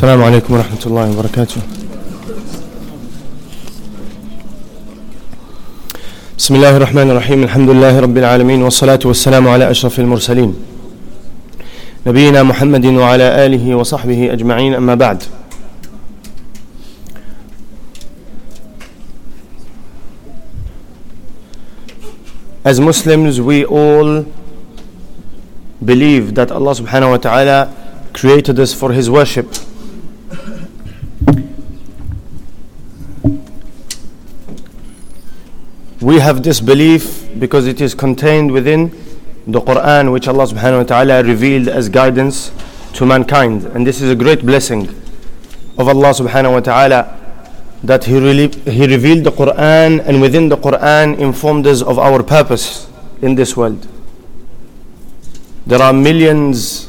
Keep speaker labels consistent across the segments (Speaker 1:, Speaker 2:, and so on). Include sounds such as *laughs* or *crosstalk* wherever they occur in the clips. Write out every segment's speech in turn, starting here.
Speaker 1: السلام عليكم ورحمة الله وبركاته. بسم الله الرحمن الرحيم. الحمد لله رب العالمين والصلاة والسلام على أشرف المرسلين. نبينا محمد وعلى آله وصحبه أجمعين. أما بعد. As Muslims we all believe that Allah subhanahu wa ta'ala created us for His worship. We have this belief because it is contained within the Quran, which Allah subhanahu wa ta'ala revealed as guidance to mankind. And this is a great blessing of Allah subhanahu wa ta'ala that he, really, he revealed the Quran and within the Quran informed us of our purpose in this world. There are millions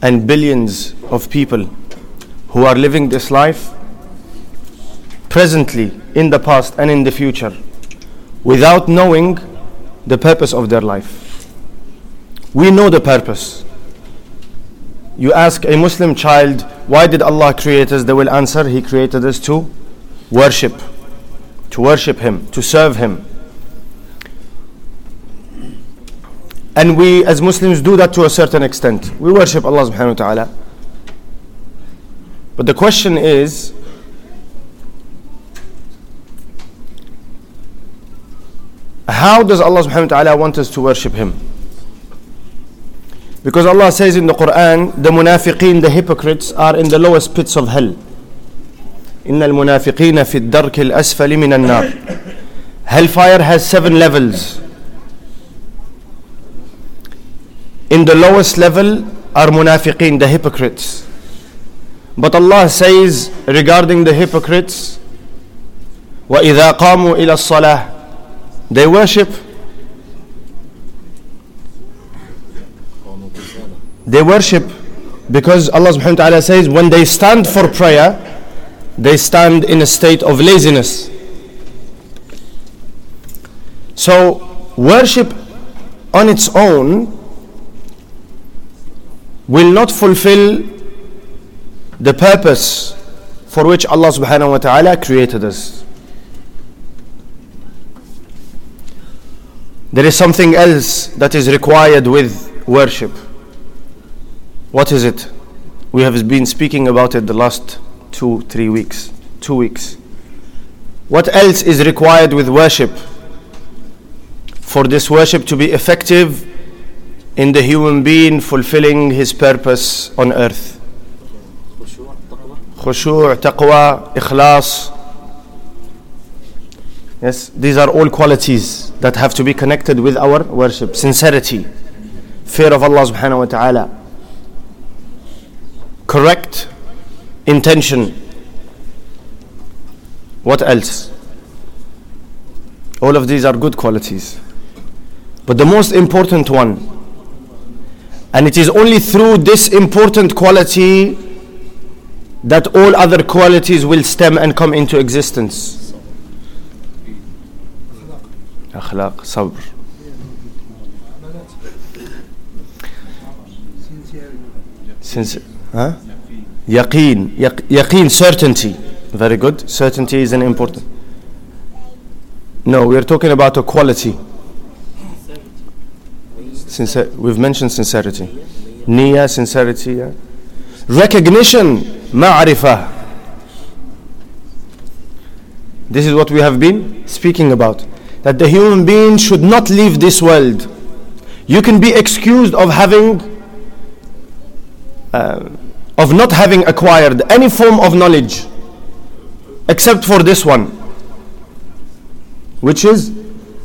Speaker 1: and billions of people who are living this life presently, in the past, and in the future without knowing the purpose of their life. We know the purpose. You ask a Muslim child, why did Allah create us? They will answer, He created us to worship, to worship Him, to serve Him. And we as Muslims do that to a certain extent. We worship Allah subhanahu wa ta'ala. But the question is, how does Allah subhanahu wa ta'ala want us to worship Him? Because Allah says in the Quran, the munafiqeen, the hypocrites, are in the lowest pits of hell. إن المنافقين في الدرك الأسفل من النار. Hellfire has seven levels. In the lowest level are munafiqeen, the hypocrites. But Allah says regarding the hypocrites, وَإِذَا قَامُوا إِلَى الصَّلَاةِ they worship They worship because Allah subhanahu wa ta'ala says when they stand for prayer, they stand in a state of laziness. So, worship on its own will not fulfill the purpose for which Allah subhanahu wa ta'ala created us. There is something else that is required with worship. What is it? We have been speaking about it the last two, three weeks. Two weeks. What else is required with worship for this worship to be effective in the human being fulfilling his purpose on earth? Khushu', taqwa, ikhlas. Yes, these are all qualities that have to be connected with our worship. Sincerity, fear of Allah subhanahu wa ta'ala correct intention. What else? All of these are good qualities. But the most important one, and it is only through this important quality that all other qualities will stem and come into existence. أخلاق صبر Since Huh? Yaqeen. Yaq- Yaqeen, certainty. Very good. Certainty is an important. No, we are talking about a quality. Sincer- we've mentioned sincerity. Niya, sincerity. Yeah. Recognition, ma'rifah. This is what we have been speaking about. That the human being should not leave this world. You can be excused of having uh, of not having acquired any form of knowledge except for this one which is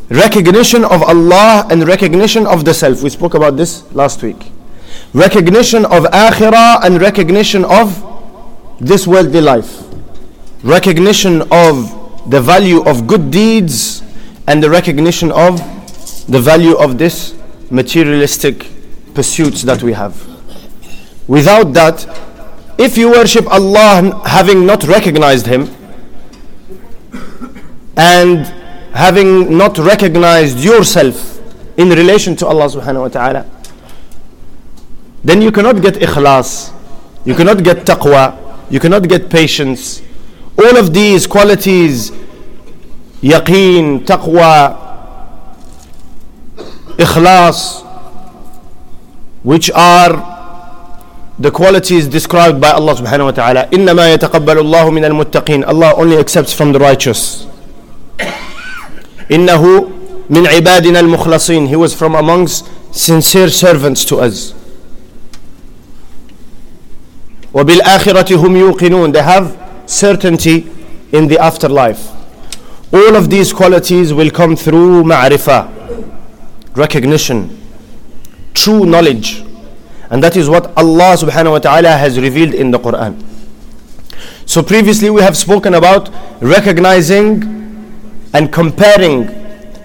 Speaker 1: recognition of Allah and recognition of the self. We spoke about this last week. Recognition of akhirah and recognition of this worldly life. Recognition of the value of good deeds and the recognition of the value of this materialistic pursuits that we have Without that, if you worship Allah having not recognized Him and having not recognized yourself in relation to Allah subhanahu wa ta'ala, then you cannot get ikhlas You cannot get taqwa. You cannot get patience. All of these qualities, yaqeen, taqwa, ikhlas, which are the qualities described by Allah subhanahu wa ta'ala. إِنَّمَا يَتَقَبَّلُ اللَّهُ مِنَ الْمُتَّقِينَ Allah only accepts from the righteous. إِنَّهُ مِنْ عِبَادِنَا الْمُخْلَصِينَ He was from amongst sincere servants to us. وَبِالْآخِرَةِ هُمْ يُوقِنُونَ They have certainty in the afterlife. All of these qualities will come through ma'rifah, recognition, true knowledge. And that is what Allah subhanahu wa ta'ala has revealed in the Quran. So previously we have spoken about recognizing and comparing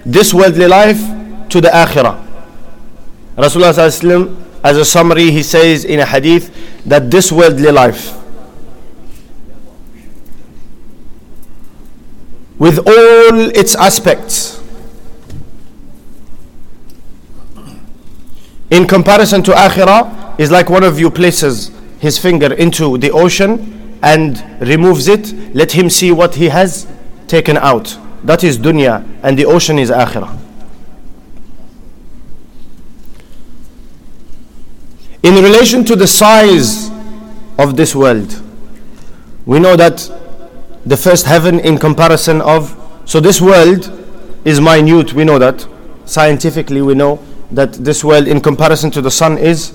Speaker 1: this worldly life to the akhirah. Rasulullah as a summary he says in a hadith that this worldly life with all its aspects. In comparison to akhirah is like one of you places his finger into the ocean and removes it. Let him see what he has taken out. That is dunya and the ocean is akhirah. In relation to the size of this world we know that the first heaven in comparison of so this world is minute we know that. Scientifically we know that this world in comparison to the sun is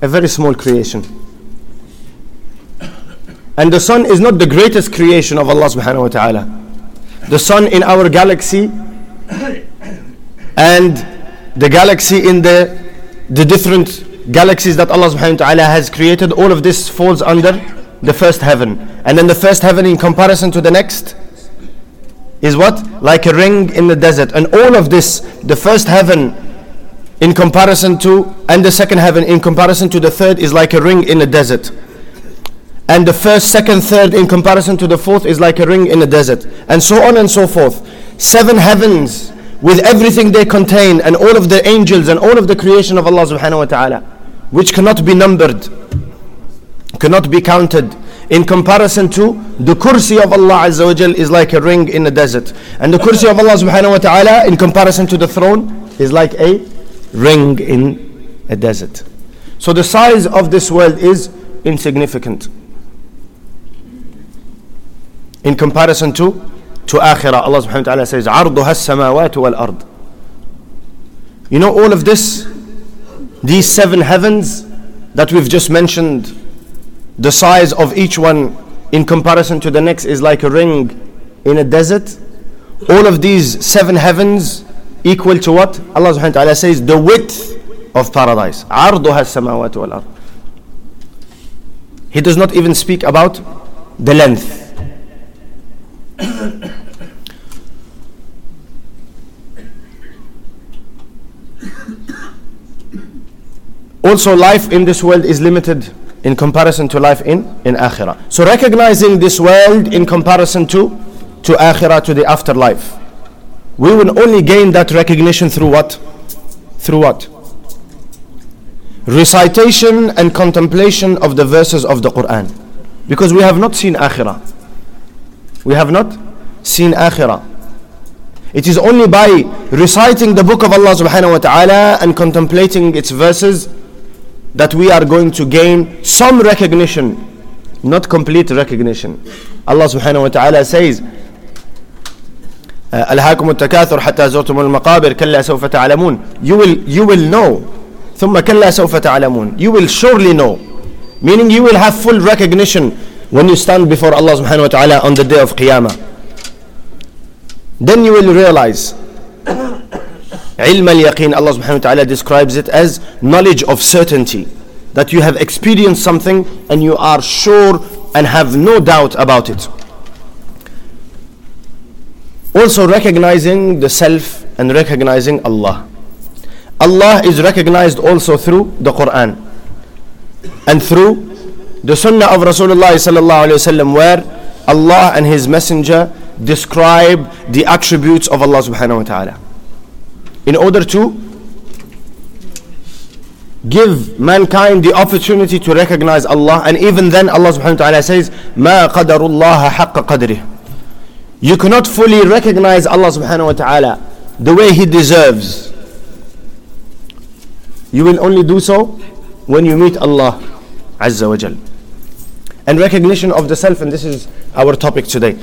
Speaker 1: a very small creation. And the sun is not the greatest creation of Allah subhanahu wa ta'ala. The sun in our galaxy and the galaxy in the the different galaxies that Allah subhanahu wa ta'ala has created all of this falls under the first heaven. And then the first heaven in comparison to the next is what? Like a ring in the desert. And all of this, the first heaven in comparison to, and the second heaven in comparison to the third is like a ring in the desert. And the first, second, third in comparison to the fourth is like a ring in the desert. And so on and so forth. Seven heavens with everything they contain and all of the angels and all of the creation of Allah subhanahu wa ta'ala, which cannot be numbered cannot be counted in comparison to the kursi of Allah Azza wa is like a ring in the desert. And the kursi of Allah Subhanahu wa Ta'ala in comparison to the throne is like a ring in a desert. So the size of this world is insignificant in comparison to to akhirah. Allah Subhanahu wa Ta'ala says, "Arduha samawat wal ard." You know all of this these seven heavens that we've just mentioned the size of each one in comparison to the next is like a ring in a desert. All of these seven heavens equal to what? Allah subhanahu wa ta'ala says the width of paradise. عرضها السماوات والأرض. He does not even speak about the length. *coughs* also life in this world is limited in comparison to life in, in akhirah. So recognizing this world in comparison to, to akhirah, to the afterlife. We will only gain that recognition through what? Through what? Recitation and contemplation of the verses of the Quran. Because we have not seen akhirah. We have not seen akhirah. It is only by reciting the book of Allah subhanahu wa ta'ala and contemplating its verses that we are going to gain some recognition, not complete recognition. Allah subhanahu wa ta'ala says, ألهاكم التكاثر حتى زرتم المقابر كلا سوف تعلمون you will you will know ثم كلا سوف تعلمون you will surely know meaning you will have full recognition when you stand before Allah subhanahu wa ta'ala on the day of Qiyamah then you will realize Ilm al-yaqeen, Allah subhanahu describes it as knowledge of certainty. That you have experienced something and you are sure and have no doubt about it. Also recognizing the self and recognizing Allah. Allah is recognized also through the Quran and through the Sunnah of Rasulullah sallallahu alaihi wasallam where Allah and His Messenger describe the attributes of Allah subhanahu wa ta'ala in order to give mankind the opportunity to recognize Allah and even then Allah subhanahu wa ta'ala says ما قدر الله حق قدره you cannot fully recognize Allah subhanahu wa ta'ala the way he deserves you will only do so when you meet Allah azza wa jal and recognition of the self and this is our topic today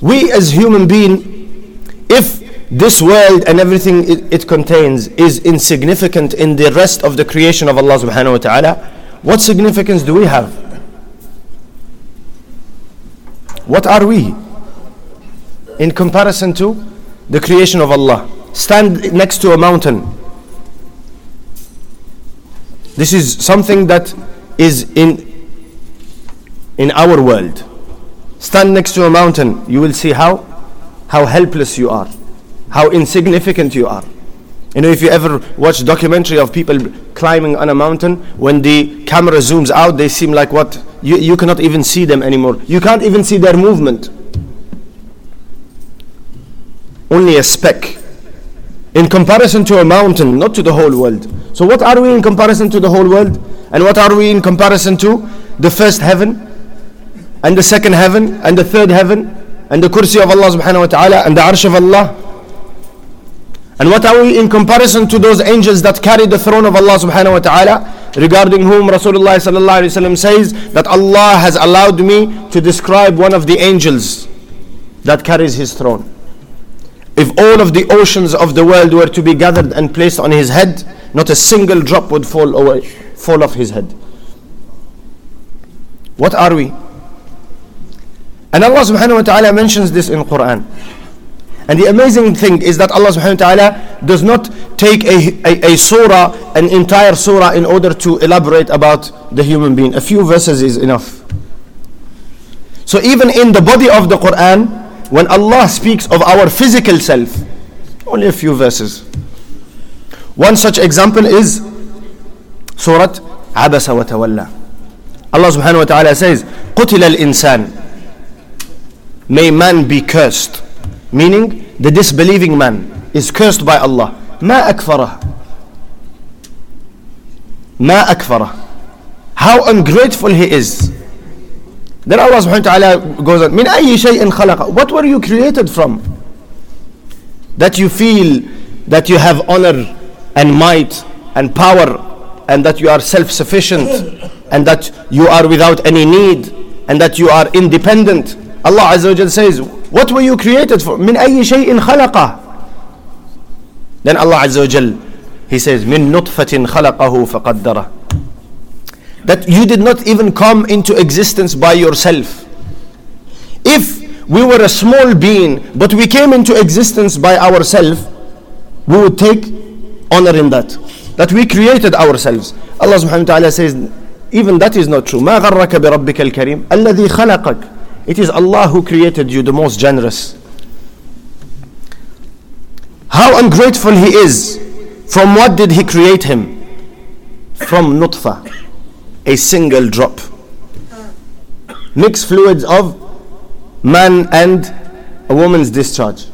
Speaker 1: we as human being if this world and everything it, it, contains is insignificant in the rest of the creation of Allah subhanahu wa ta'ala, what significance do we have? What are we in comparison to the creation of Allah? Stand next to a mountain. This is something that is in in our world. Stand next to a mountain, you will see how how helpless you are how insignificant you are. You know, if you ever watch documentary of people climbing on a mountain, when the camera zooms out, they seem like what? You, you cannot even see them anymore. You can't even see their movement. Only a speck. In comparison to a mountain, not to the whole world. So what are we in comparison to the whole world? And what are we in comparison to the first heaven? And the second heaven? And the third heaven? And the kursi of Allah subhanahu wa ta'ala? And the arsh of Allah? And what are we in comparison to those angels that carry the throne of Allah subhanahu wa ta'ala? Regarding whom Rasulullah sallallahu alayhi wasallam says that Allah has allowed me to describe one of the angels that carries his throne. If all of the oceans of the world were to be gathered and placed on his head, not a single drop would fall away, fall off his head. What are we? And Allah subhanahu wa ta'ala mentions this in Quran. And the amazing thing is that Allah subhanahu wa ta'ala does not take a, a, a, surah, an entire surah, in order to elaborate about the human being. A few verses is enough. So even in the body of the Quran, when Allah speaks of our physical self, only a few verses. One such example is Surah Abasa wa Tawalla. Allah subhanahu wa ta'ala says, قُتِلَ الْإِنسان May man be cursed. Meaning, the disbelieving man is cursed by Allah. ما أكفره ما أكفره How ungrateful he is. Then Allah subhanahu wa ta'ala goes on, من أي شيء خلق What were you created from? That you feel that you have honor and might and power and that you are self-sufficient and that you are without any need and that you are independent. Allah Azza wa says, what were you created for? من أي شيء خلقه Then Allah Azza wa Jal, He says, من نطفة خلقه فقدره That you did not even come into existence by yourself. If we were a small being, but we came into existence by ourselves, we would take honor in that. That we created ourselves. Allah subhanahu wa ta'ala says, even that is not true. ما غرك بربك الكريم الذي خلقك it is Allah who created you, the most generous. How ungrateful He is. From what did He create him? From nutfa, a single drop. Mixed fluids of man and a woman's discharge.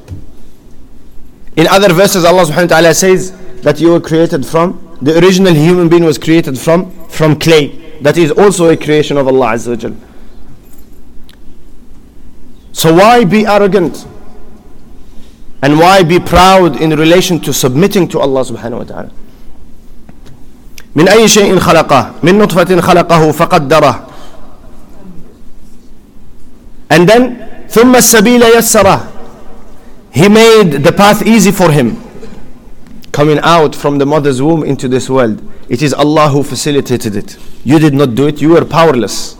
Speaker 1: In other verses, Allah subhanahu wa ta'ala says that you were created from, the original human being was created from, from clay. That is also a creation of Allah Azza wa so why be arrogant? And why be proud in relation to submitting to Allah subhanahu wa ta'ala? من أي شيء خلقه من نطفة خلقه فقدره and then ثم السبيل يسره he made the path easy for him coming out from the mother's womb into this world it is Allah who facilitated it you did not do it you were powerless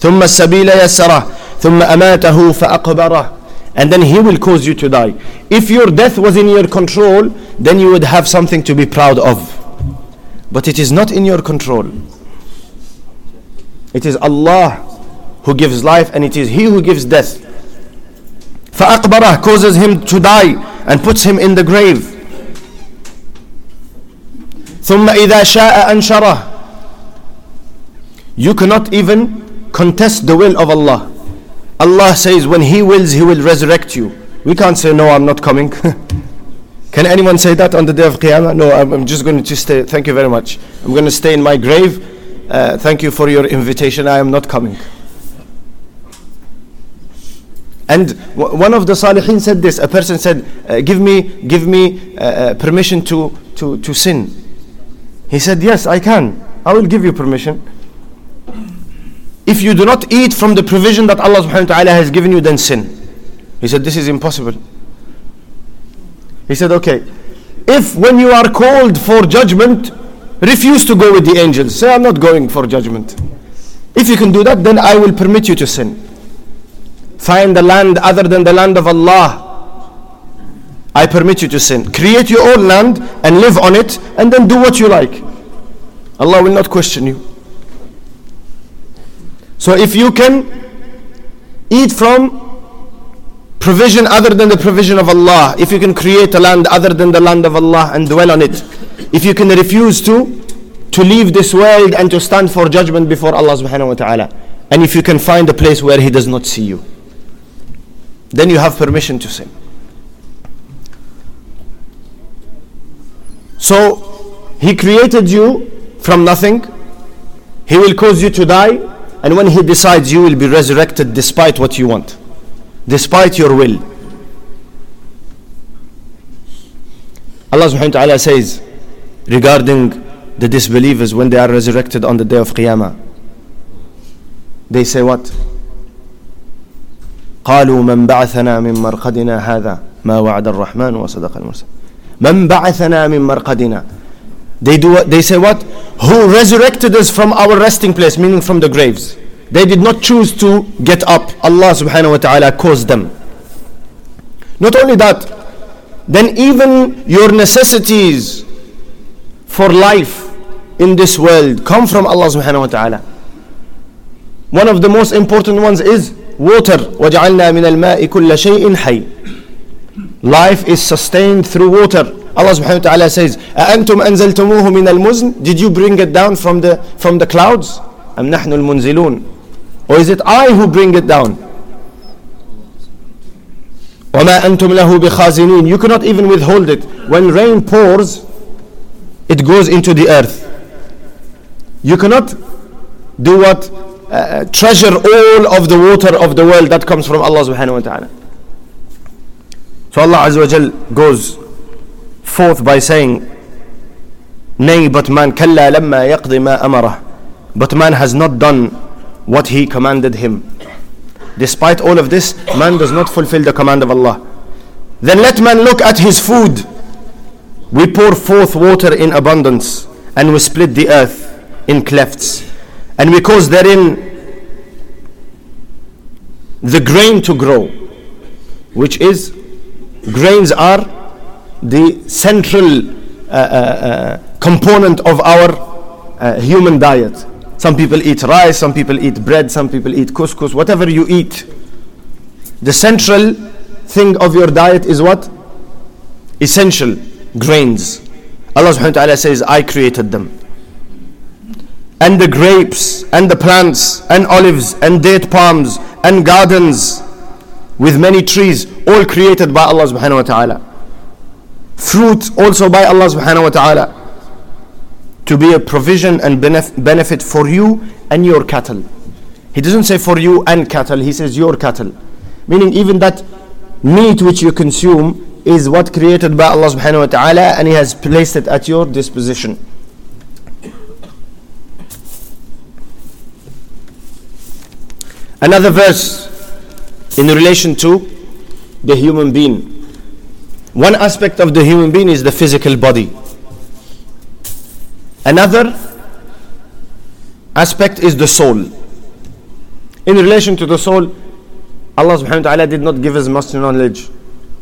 Speaker 1: ثم السبيل يسره ثم أماته فأقبره and then he will cause you to die. If your death was in your control, then you would have something to be proud of. But it is not in your control. It is Allah who gives life and it is He who gives death. فأقبره causes him to die and puts him in the grave. ثم إذا شاء أنشره You cannot even contest the will of Allah. Allah says when He wills, He will resurrect you. We can't say, No, I'm not coming. *laughs* Can anyone say that on the day of Qiyamah? No, I'm, I'm just going to stay. Thank you very much. I'm going to stay in my grave. Uh, thank you for your invitation. I am not coming. And w- one of the Salihin said this. A person said, uh, "Give me, give me uh, uh, permission to, to, to sin." He said, "Yes, I can. I will give you permission. If you do not eat from the provision that Allah Subhanahu wa Taala has given you, then sin." He said, "This is impossible." He said, "Okay, if when you are called for judgment, refuse to go with the angels, say, I'm not going for judgment. If you can do that, then I will permit you to sin." Find the land other than the land of Allah. I permit you to sin. Create your own land and live on it and then do what you like. Allah will not question you. So if you can eat from provision other than the provision of Allah, if you can create a land other than the land of Allah and dwell on it, if you can refuse to to leave this world and to stand for judgment before Allah subhanahu wa ta'ala, and if you can find a place where He does not see you then you have permission to sin. So, He created you from nothing. He will cause you to die, and when He decides, you will be resurrected despite what you want, despite your will. Allah subhanahu wa ta'ala says regarding the disbelievers when they are resurrected on the day of Qiyamah, they say what? قالوا من بعثنا من مرقدنا هذا ما وعد الرحمن وصدق المرسل من بعثنا من مرقدنا they do they say what who resurrected us from our resting place meaning from the graves they did not choose to get up Allah subhanahu wa ta'ala caused them not only that then even your necessities for life in this world come from Allah subhanahu wa ta'ala one of the most important ones is water وجعلنا من الماء كل شيء حي life is sustained through water Allah subhanahu wa ta'ala says أأنتم أنزلتموه من المزن did you bring it down from the from the clouds أم نحن المنزلون or is it I who bring it down وما أنتم له بخازنين you cannot even withhold it when rain pours it goes into the earth you cannot do what uh, treasure all of the water of the world that comes from Allah subhanahu wa ta'ala. So Allah Azza wa Jal goes forth by saying, Nay, but man kalla lamma yaqdi ma amarah. But man has not done what he commanded him. Despite all of this, man does not fulfill the command of Allah. Then let man look at his food. We pour forth water in abundance, and we split the earth in clefts and we cause therein the grain to grow, which is grains are the central uh, uh, uh, component of our uh, human diet. Some people eat rice, some people eat bread, some people eat couscous, whatever you eat. The central thing of your diet is what? Essential grains. Allah subhanahu wa ta'ala says, I created them and the grapes and the plants and olives and date palms and gardens with many trees all created by Allah subhanahu wa ta'ala fruit also by Allah subhanahu wa ta'ala to be a provision and benefit for you and your cattle. He doesn't say for you and cattle he says your cattle. Meaning even that meat which you consume is what created by Allah subhanahu wa ta'ala and he has placed it at your disposition. Another verse in relation to the human being. One aspect of the human being is the physical body. Another aspect is the soul. In relation to the soul, Allah subhanahu wa ta'ala did not give us much knowledge.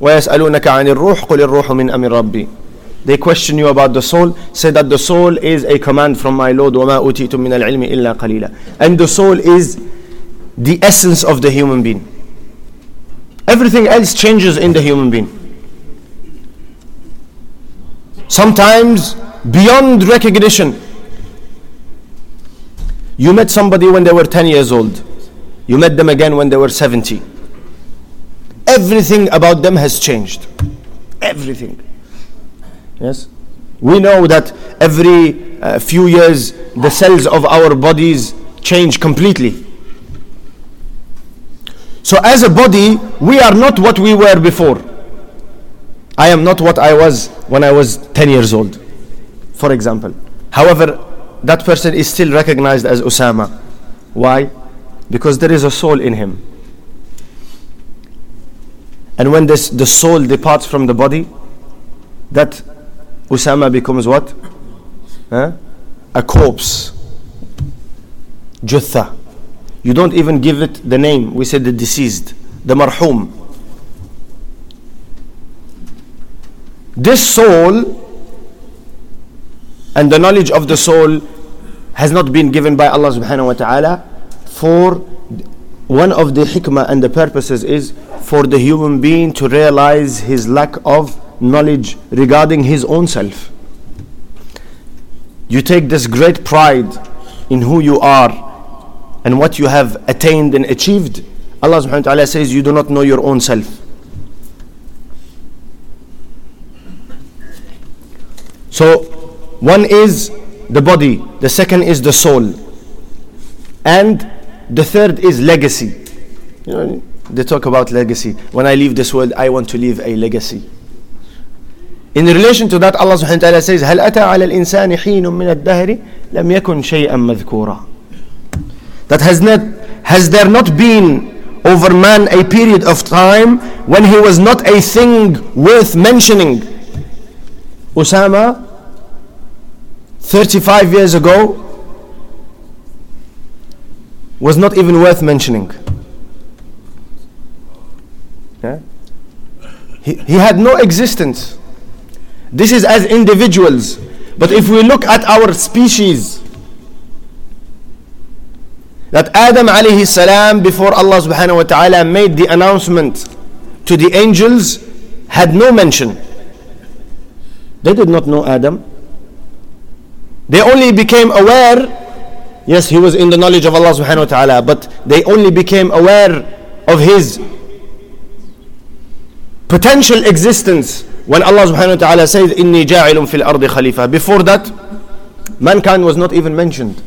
Speaker 1: وَيَسْأَلُونَكَ عَنِ الرُّوحِ قُلِ الرُّوحُ مِنْ أَمِرِ رَبِّي They question you about the soul, say that the soul is a command from my Lord وَمَا أُوتِيتُم مِنَ الْعِلْمِ إِلَّا قَلِيلًا And the soul is the essence of the human being. Everything else changes in the human being. Sometimes beyond recognition. You met somebody when they were 10 years old. You met them again when they were 70. Everything about them has changed. Everything. Yes? We know that every uh, few years the cells of our bodies change completely. So, as a body, we are not what we were before. I am not what I was when I was 10 years old, for example. However, that person is still recognized as Osama. Why? Because there is a soul in him. And when this, the soul departs from the body, that Osama becomes what? Huh? A corpse. Jutha. You don't even give it the name. We said the deceased, the marhum. This soul and the knowledge of the soul has not been given by Allah subhanahu wa ta'ala for one of the hikmah and the purposes is for the human being to realize his lack of knowledge regarding his own self. You take this great pride in who you are and what you have attained and achieved. Allah subhanahu wa ta'ala says you do not know your own self. So one is the body, the second is the soul, and the third is legacy. You know, they talk about legacy. When I leave this world, I want to leave a legacy. In relation to that, Allah subhanahu wa ta'ala says, هل أتى على الإنسان حين من الدهر لم يكن شيئا مذكورا. That has not has there not been over man a period of time when he was not a thing worth mentioning? Osama, 35 years ago, was not even worth mentioning. Yeah? He, he had no existence. This is as individuals. But if we look at our species, that Adam alayhi salam before Allah subhanahu wa ta'ala made the announcement to the angels had no mention. They did not know Adam. They only became aware, yes, he was in the knowledge of Allah subhanahu wa ta'ala, but they only became aware of his potential existence when Allah subhanahu wa ta'ala says, Inni ja'ilun fil ardi khalifa. Before that, mankind was not even mentioned.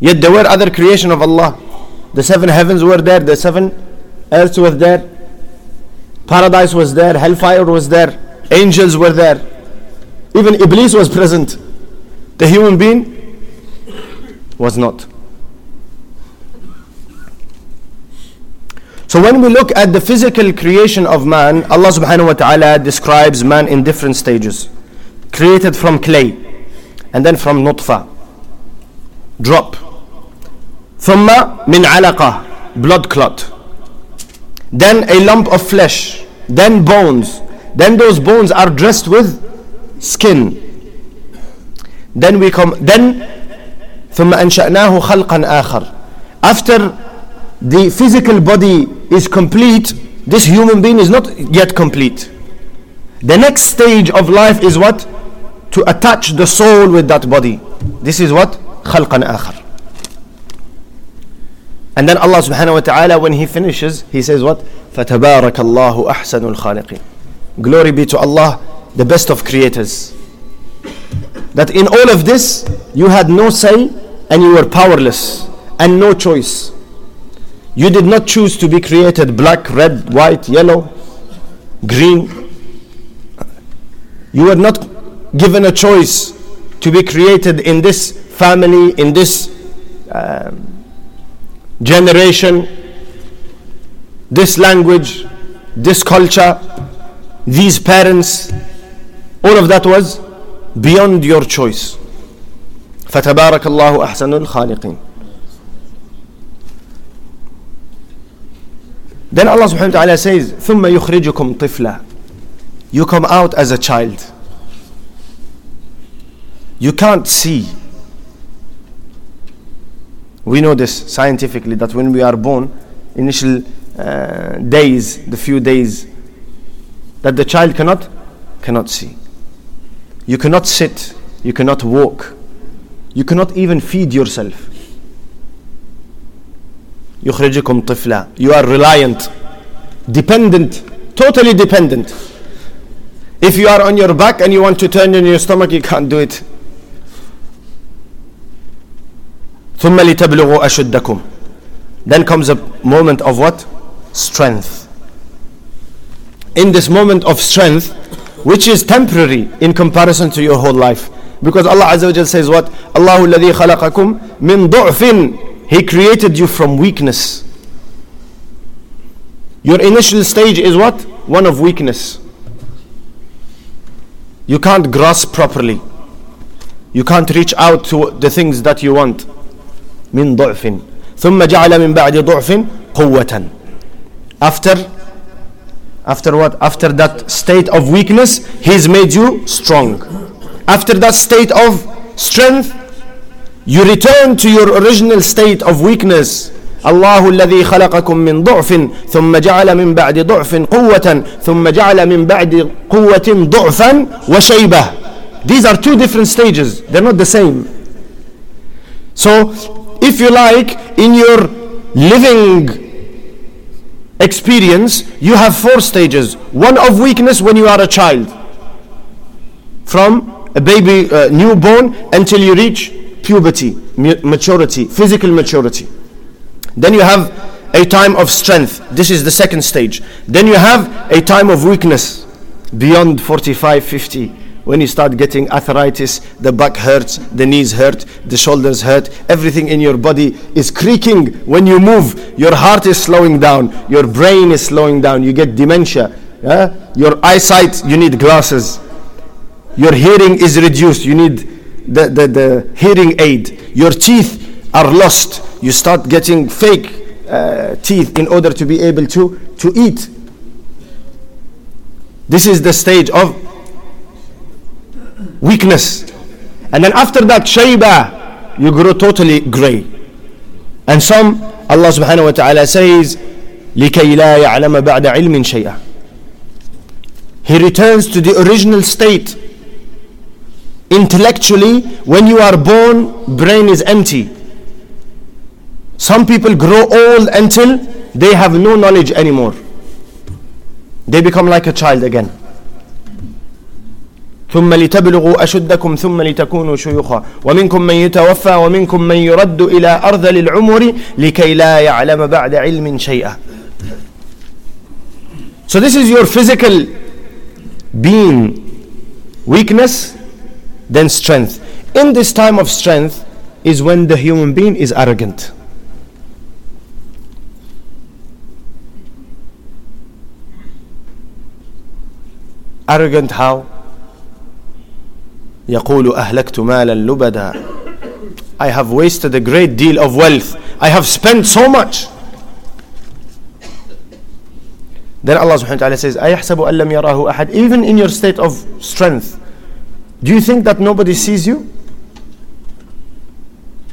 Speaker 1: Yet there were other creation of Allah. The seven heavens were there, the seven earths were there, paradise was there, hellfire was there, angels were there. Even Iblis was present. The human being was not. So when we look at the physical creation of man, Allah subhanahu wa ta'ala describes man in different stages. Created from clay, and then from nutfa, drop. ثم من علقة, blood clot. Then a lump of flesh, then bones. Then those bones are dressed with skin. Then we come, then ثم أنشأناه خلقا آخر. After the physical body is complete, this human being is not yet complete. The next stage of life is what? To attach the soul with that body. This is what? خلقا آخر. And then Allah subhanahu wa ta'ala when he finishes, he says what? فَتَبَارَكَ اللَّهُ أَحْسَنُ الْخَالِقِينَ Glory be to Allah, the best of creators. That in all of this, you had no say and you were powerless and no choice. You did not choose to be created black, red, white, yellow, green. You were not given a choice to be created in this family, in this um, generation, this language, this culture, these parents. All of that was beyond your choice. فتبارك الله أحسن الخالقين Then Allah subhanahu wa ta'ala says, ثُمَّ يُخْرِجُكُمْ طِفْلًا You come out as a child. You can't see. We know this scientifically that when we are born, initial uh, days, the few days, that the child cannot cannot see. You cannot sit. You cannot walk. You cannot even feed yourself. يخرجكم طفلا you are reliant dependent totally dependent If you are on your back and you want to turn in your stomach, you can't do it. ثم لتبلغوا أشدكم Then comes a moment of what? Strength. In this moment of strength, which is temporary in comparison to your whole life. Because Allah Azza wa Jal says what? Allahu alladhi khalaqakum min du'fin. He created you from weakness. Your initial stage is what? One of weakness. You can't grasp properly. You can't reach out to the things that you want. من ضعف ثم جعل من بعد ضعف قوة after after what after that state of weakness he's made you strong after that state of strength you return to your original state of weakness الله الذي خلقكم من ضعف ثم جعل من بعد ضعف قوة ثم جعل من بعد قوة ضعفا وشيبة These are two different stages. They're not the same. So, if you like, in your living experience, you have four stages. One of weakness when you are a child. From a baby, uh, newborn, until you reach puberty, maturity, physical maturity. Then you have a time of strength. This is the second stage. Then you have a time of weakness beyond 45, 50. When you start getting arthritis, the back hurts, the knees hurt, the shoulders hurt, everything in your body is creaking when you move. Your heart is slowing down, your brain is slowing down, you get dementia. Yeah? Your eyesight, you need glasses. Your hearing is reduced, you need the, the, the hearing aid. Your teeth are lost, you start getting fake uh, teeth in order to be able to, to eat. This is the stage of weakness. And then after that, shayba, you grow totally gray. And some, Allah subhanahu wa ta'ala says, لكي لا يعلم بعد علم شيئا. He returns to the original state. Intellectually, when you are born, brain is empty. Some people grow old until they have no knowledge anymore. They become like a child again. ثم لتبلغوا أشدكم ثم لتكونوا شيوخا ومنكم من يتوفى ومنكم من يرد إلى أرذل العمر لكي لا يعلم بعد علم شيئا So this is your physical being weakness then strength in this time of strength is when the human being is arrogant arrogant how يقول أهلكت مالا لبدا I have wasted a great deal of wealth I have spent so much Then Allah subhanahu wa ta'ala says أيحسب أن لم يراه أحد Even in your state of strength Do you think that nobody sees you?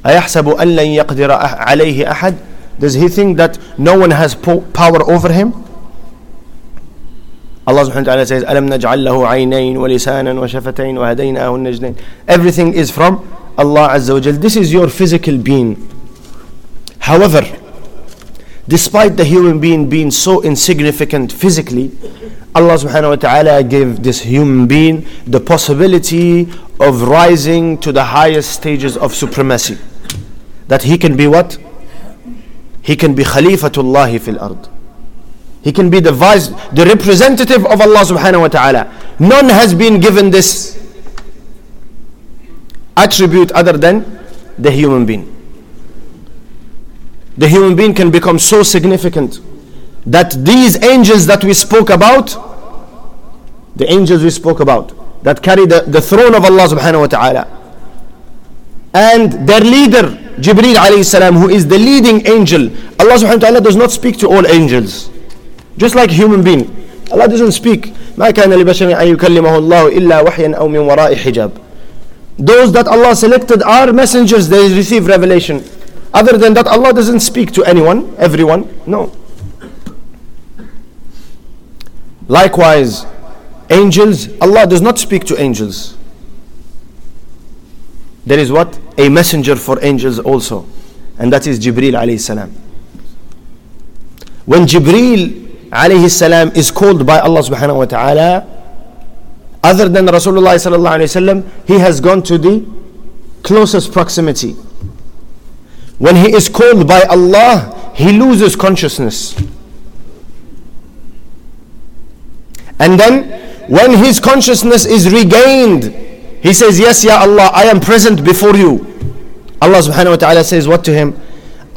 Speaker 1: أيحسب أن لن يقدر عليه أحد Does he think that no one has power over him? Allah subhanahu wa ta'ala says, "أَلَمْ naj'al lahu aynayn wa lisanan wa. Everything is from Allah Azza wa Jal. This is your physical being. However, despite the human being being so insignificant physically, Allah subhanahu wa ta'ala gave this human being the possibility of rising to the highest stages of supremacy. That he can be what? He can be Khalifatullah fil ard. He can be the vice, the representative of Allah subhanahu wa ta'ala. None has been given this attribute other than the human being. The human being can become so significant that these angels that we spoke about, the angels we spoke about, that carry the, the throne of Allah subhanahu wa ta'ala, and their leader, Jibreel alayhi salam, who is the leading angel, Allah subhanahu wa ta'ala does not speak to all angels. Just like human being. Allah doesn't speak. ما كان لبشر أن يكلمه الله إلا وحيا أو من وراء حجاب. Those that Allah selected are messengers, they receive revelation. Other than that, Allah doesn't speak to anyone, everyone. No. Likewise, angels, Allah does not speak to angels. There is what? A messenger for angels also. And that is Jibreel alayhi salam. When Jibreel alayhi salam is called by Allah subhanahu wa ta'ala, other than Rasulullah sallallahu alaihi wasallam, he has gone to the closest proximity. When he is called by Allah, he loses consciousness. And then, when his consciousness is regained, he says, Yes, Ya Allah, I am present before you. Allah subhanahu wa ta'ala says, What to him?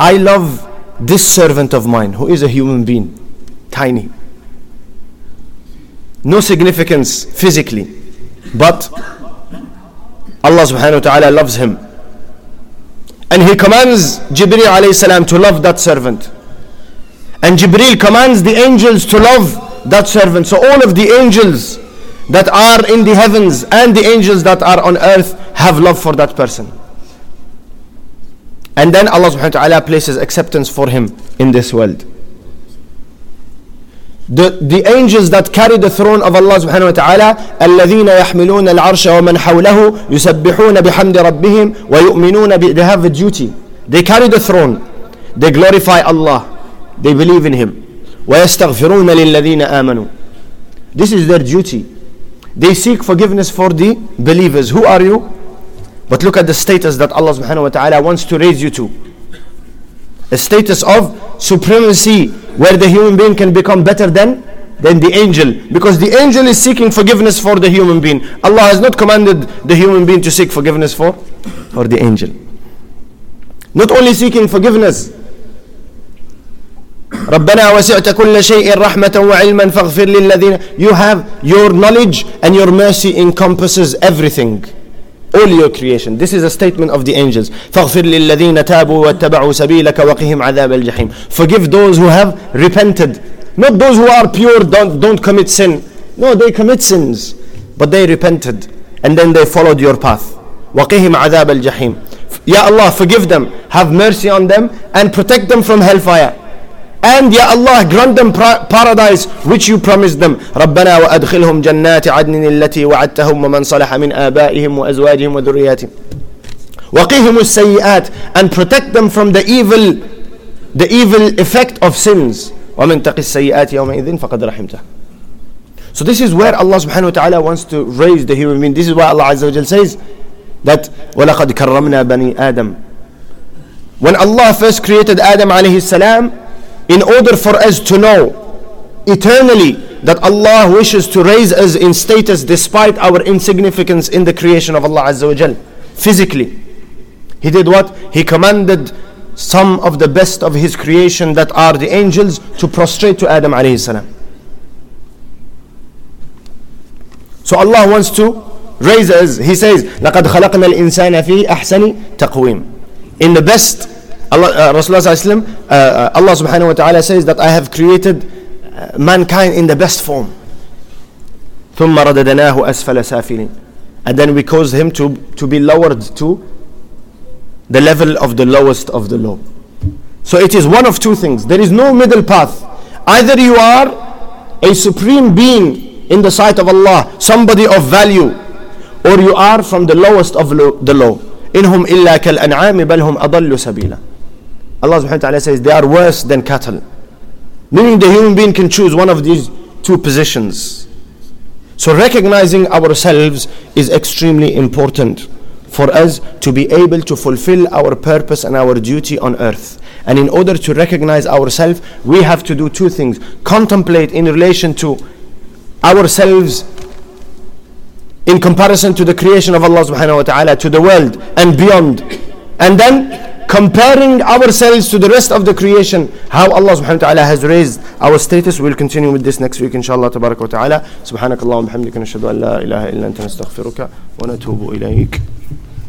Speaker 1: I love this servant of mine who is a human being, tiny. No significance physically, but Allah subhanahu wa ta'ala loves him. And he commands Jibreel alayhi salam to love that servant. And Jibreel commands the angels to love that servant. So all of the angels that are in the heavens and the angels that are on earth have love for that person. And then Allah subhanahu wa ta'ala places acceptance for him in this world The, the angels that carry the throne of Allah subhanahu wa ta'ala الذين يحملون العرش ومن حوله يسبحون بحمد ربهم ويؤمنون ب- they have a duty they carry the throne they glorify Allah they believe in him ويستغفرون للذين آمنوا this is their duty they seek forgiveness for the believers who are you but look at the status that Allah subhanahu wa ta'ala wants to raise you to a status of supremacy where the human being can become better than than the angel because the angel is seeking forgiveness for the human being Allah has not commanded the human being to seek forgiveness for for the angel not only seeking forgiveness ربنا وسعت كل شيء رحمة وعلما فاغفر للذين you have your knowledge and your mercy encompasses everything all your creation this is a statement of the angels فاغفر للذين تابوا واتبعوا سبيلك وقهم عذاب الجحيم forgive those who have repented not those who are pure don't, don't commit sin no they commit sins but they repented and then they followed your path وقهم عذاب الجحيم Ya Allah forgive them have mercy on them and protect them from hellfire and Ya Allah grant them paradise which you promised them ربنا وأدخلهم جنات عدن التي وعدتهم ومن صلح من آبائهم وأزواجهم وذرياتهم وقهم السيئات and protect them from the evil the evil effect of sins ومن تقي السيئات يومئذ فقد رحمته So this is where Allah subhanahu wa ta'ala wants to raise the human being. This is why Allah Azza wa Jal says that وَلَقَدْ كَرَّمْنَا بَنِي آدَمَ When Allah first created Adam alayhi salam, in order for us to know eternally that Allah wishes to raise us in status despite our insignificance in the creation of Allah Azza wa Jal, physically. He did what? He commanded some of the best of his creation that are the angels to prostrate to Adam alayhi salam. So Allah wants to raise us. He says, لَقَدْ خَلَقْنَا الْإِنسَانَ فِي أَحْسَنِ تَقْوِيمٍ In the best, Allah, uh, uh, uh, Allah subhanahu wa ta'ala says that I have created uh, mankind in the best form. ثم رددناه أسفل سافلين and then we caused him to, to be lowered to the level of the lowest of the low. So it is one of two things. There is no middle path. Either you are a supreme being in the sight of Allah, somebody of value, or you are from the lowest of lo- the low. إنهم إلا كالأنعام بل هم أضل سبيلا. Allah subhanahu wa ta'ala says they are worse than cattle. Meaning the human being can choose one of these two positions. So recognizing ourselves is extremely important for us to be able to fulfill our purpose and our duty on earth. And in order to recognize ourselves, we have to do two things contemplate in relation to ourselves in comparison to the creation of Allah subhanahu wa ta'ala, to the world and beyond. And then comparing ourselves to the rest of the creation, how Allah subhanahu wa ta'ala has raised our status. We'll continue with this next week, inshallah. Tabarak wa ta'ala. سبحانك اللهم وبحمدك نشهد أن لا إله إلا أنت نستغفرك ونتوب إليك.